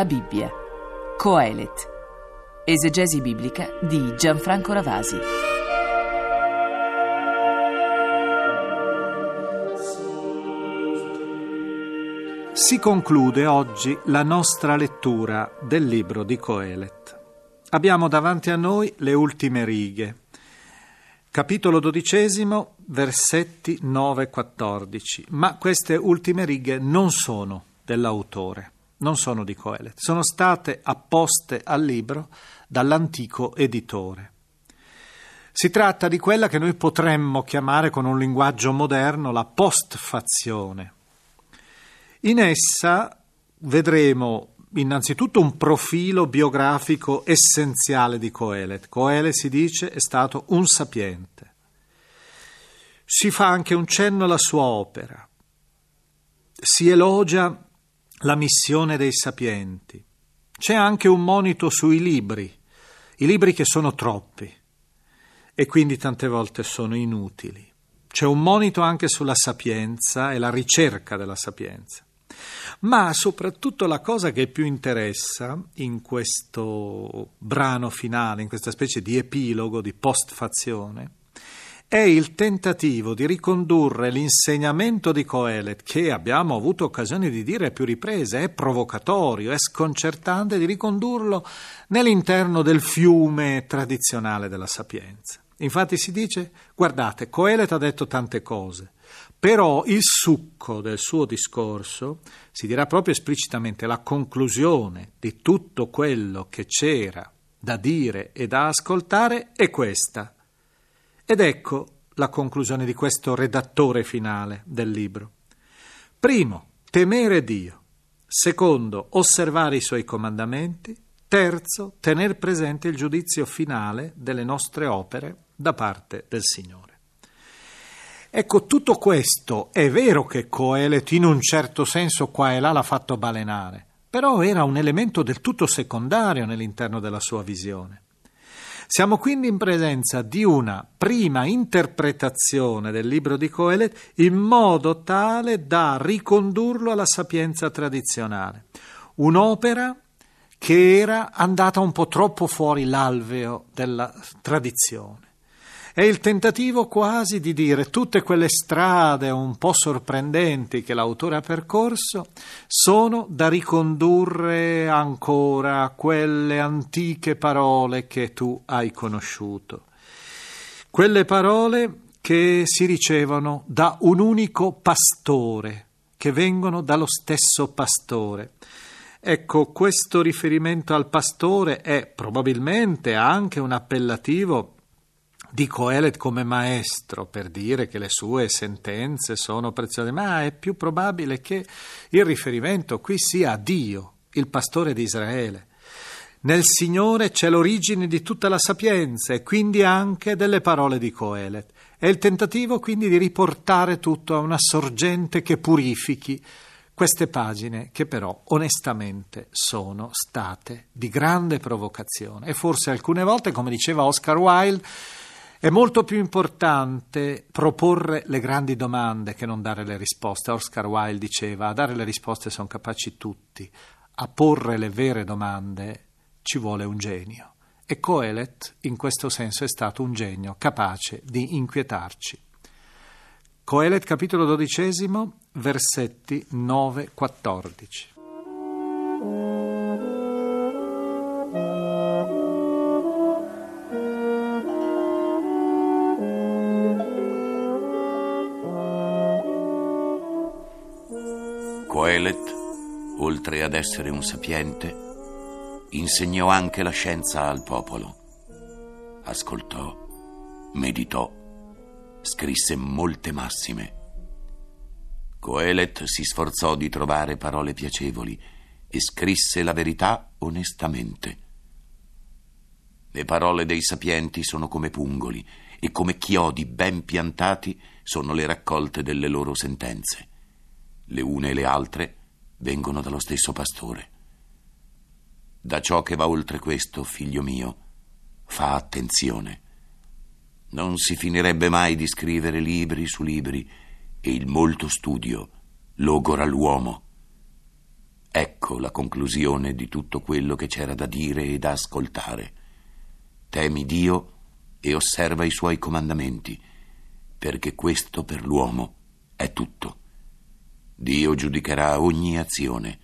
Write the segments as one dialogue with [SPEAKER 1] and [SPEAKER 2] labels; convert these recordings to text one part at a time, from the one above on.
[SPEAKER 1] La Bibbia. Coelet. Esegesi biblica di Gianfranco Ravasi.
[SPEAKER 2] Si conclude oggi la nostra lettura del libro di Coelet. Abbiamo davanti a noi le ultime righe. Capitolo dodicesimo, versetti 9-14. Ma queste ultime righe non sono dell'autore non sono di Coelet, sono state apposte al libro dall'antico editore. Si tratta di quella che noi potremmo chiamare con un linguaggio moderno la postfazione. In essa vedremo innanzitutto un profilo biografico essenziale di Coelet. Coelet si dice è stato un sapiente. Si fa anche un cenno alla sua opera. Si elogia la missione dei sapienti. C'è anche un monito sui libri, i libri che sono troppi e quindi tante volte sono inutili. C'è un monito anche sulla sapienza e la ricerca della sapienza. Ma soprattutto la cosa che più interessa in questo brano finale, in questa specie di epilogo, di postfazione, è il tentativo di ricondurre l'insegnamento di Coelet, che abbiamo avuto occasione di dire a più riprese, è provocatorio, è sconcertante, di ricondurlo nell'interno del fiume tradizionale della sapienza. Infatti si dice, guardate, Coelet ha detto tante cose, però il succo del suo discorso, si dirà proprio esplicitamente, la conclusione di tutto quello che c'era da dire e da ascoltare è questa ed ecco la conclusione di questo redattore finale del libro. Primo, temere Dio. Secondo, osservare i suoi comandamenti. Terzo, tener presente il giudizio finale delle nostre opere da parte del Signore. Ecco, tutto questo è vero che Coelet in un certo senso qua e là l'ha fatto balenare, però era un elemento del tutto secondario nell'interno della sua visione. Siamo quindi in presenza di una prima interpretazione del libro di Coelet in modo tale da ricondurlo alla sapienza tradizionale. Un'opera che era andata un po' troppo fuori l'alveo della tradizione. È il tentativo quasi di dire tutte quelle strade un po' sorprendenti che l'autore ha percorso sono da ricondurre ancora a quelle antiche parole che tu hai conosciuto. Quelle parole che si ricevono da un unico pastore, che vengono dallo stesso pastore. Ecco, questo riferimento al pastore è probabilmente anche un appellativo di Coelet come maestro per dire che le sue sentenze sono preziose, ma è più probabile che il riferimento qui sia a Dio, il pastore di Israele. Nel Signore c'è l'origine di tutta la sapienza e quindi anche delle parole di Coelet. È il tentativo quindi di riportare tutto a una sorgente che purifichi queste pagine che però onestamente sono state di grande provocazione e forse alcune volte, come diceva Oscar Wilde, è molto più importante proporre le grandi domande che non dare le risposte. Oscar Wilde diceva, a dare le risposte sono capaci tutti, a porre le vere domande ci vuole un genio. E Coelet in questo senso è stato un genio capace di inquietarci. Coelet capitolo dodicesimo, versetti 9-14.
[SPEAKER 3] Coelet, oltre ad essere un sapiente, insegnò anche la scienza al popolo. Ascoltò, meditò, scrisse molte massime. Coelet si sforzò di trovare parole piacevoli e scrisse la verità onestamente. Le parole dei sapienti sono come pungoli e come chiodi ben piantati sono le raccolte delle loro sentenze le une e le altre vengono dallo stesso pastore. Da ciò che va oltre questo, figlio mio, fa attenzione. Non si finirebbe mai di scrivere libri su libri e il molto studio logora l'uomo. Ecco la conclusione di tutto quello che c'era da dire e da ascoltare. Temi Dio e osserva i suoi comandamenti, perché questo per l'uomo è tutto. Dio giudicherà ogni azione,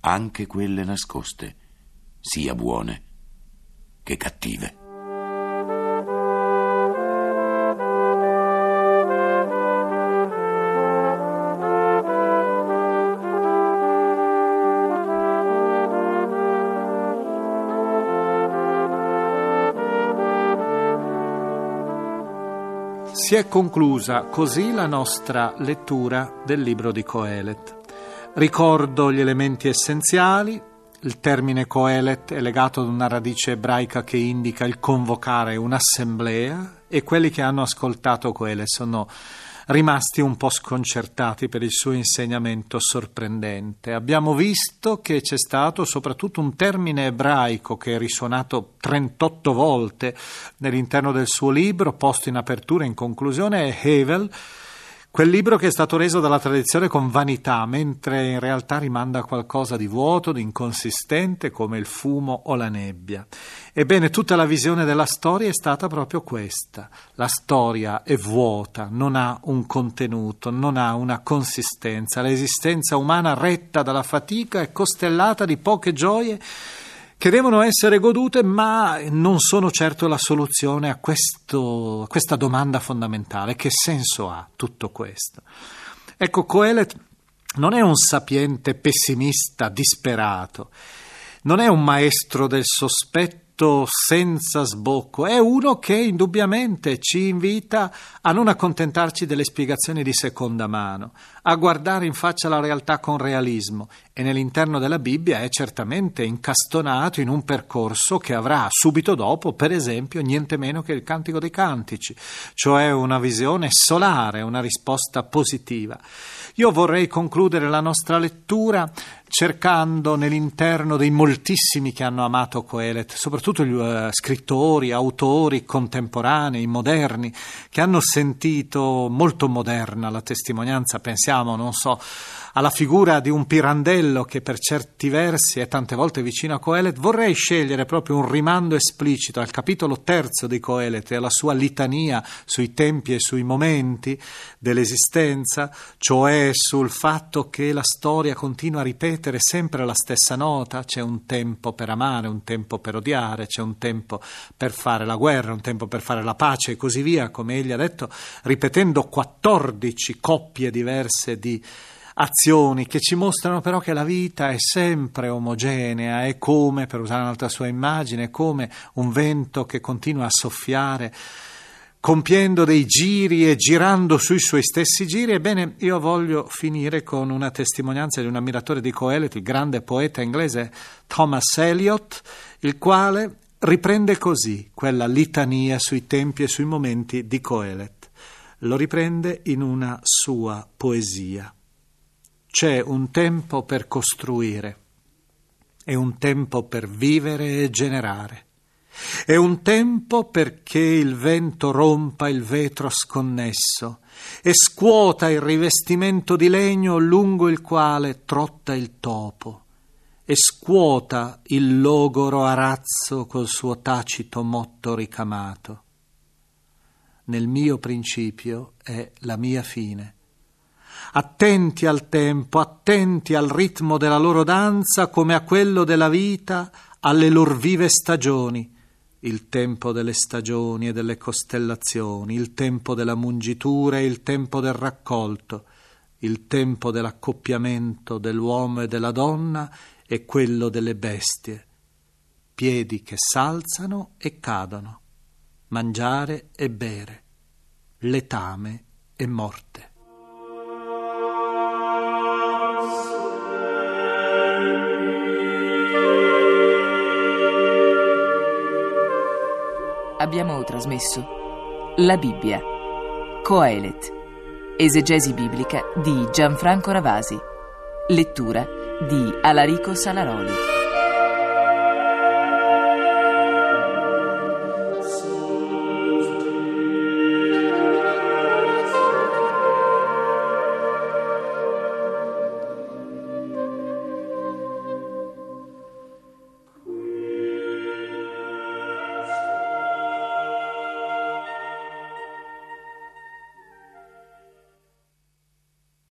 [SPEAKER 3] anche quelle nascoste, sia buone che cattive.
[SPEAKER 2] Si è conclusa così la nostra lettura del libro di Coelet. Ricordo gli elementi essenziali. Il termine Coelet è legato ad una radice ebraica che indica il convocare un'assemblea e quelli che hanno ascoltato Coelet sono rimasti un po' sconcertati per il suo insegnamento sorprendente. Abbiamo visto che c'è stato soprattutto un termine ebraico che è risuonato 38 volte nell'interno del suo libro, posto in apertura e in conclusione, è Hevel, Quel libro che è stato reso dalla tradizione con vanità, mentre in realtà rimanda a qualcosa di vuoto, di inconsistente, come il fumo o la nebbia. Ebbene, tutta la visione della storia è stata proprio questa. La storia è vuota, non ha un contenuto, non ha una consistenza. L'esistenza umana retta dalla fatica è costellata di poche gioie che devono essere godute, ma non sono certo la soluzione a, questo, a questa domanda fondamentale. Che senso ha tutto questo? Ecco, Coelet non è un sapiente pessimista disperato, non è un maestro del sospetto senza sbocco, è uno che indubbiamente ci invita a non accontentarci delle spiegazioni di seconda mano, a guardare in faccia la realtà con realismo e nell'interno della Bibbia è certamente incastonato in un percorso che avrà subito dopo, per esempio, niente meno che il Cantico dei Cantici, cioè una visione solare, una risposta positiva. Io vorrei concludere la nostra lettura cercando nell'interno dei moltissimi che hanno amato Coelet, soprattutto gli uh, scrittori, autori contemporanei, moderni, che hanno sentito molto moderna la testimonianza, pensiamo, non so, alla figura di un Pirandello che per certi versi è tante volte vicino a Coelet, vorrei scegliere proprio un rimando esplicito al capitolo terzo di Coelet e alla sua litania sui tempi e sui momenti dell'esistenza, cioè sul fatto che la storia continua a ripetere sempre la stessa nota, c'è un tempo per amare, un tempo per odiare, c'è un tempo per fare la guerra, un tempo per fare la pace e così via, come egli ha detto, ripetendo 14 coppie diverse di azioni che ci mostrano però che la vita è sempre omogenea, è come, per usare un'altra sua immagine, come un vento che continua a soffiare compiendo dei giri e girando sui suoi stessi giri. Ebbene, io voglio finire con una testimonianza di un ammiratore di Coelet, il grande poeta inglese Thomas Eliot, il quale riprende così quella litania sui tempi e sui momenti di Coelet. Lo riprende in una sua poesia. C'è un tempo per costruire e un tempo per vivere e generare. È un tempo perché il vento rompa il vetro sconnesso e scuota il rivestimento di legno lungo il quale trotta il topo e scuota il logoro arazzo col suo tacito motto ricamato. Nel mio principio è la mia fine attenti al tempo, attenti al ritmo della loro danza come a quello della vita, alle loro vive stagioni, il tempo delle stagioni e delle costellazioni, il tempo della mungitura e il tempo del raccolto, il tempo dell'accoppiamento dell'uomo e della donna e quello delle bestie, piedi che s'alzano e cadono, mangiare e bere, letame e morte.
[SPEAKER 1] Abbiamo trasmesso La Bibbia, Coelet, esegesi biblica di Gianfranco Ravasi, lettura di Alarico Salaroli.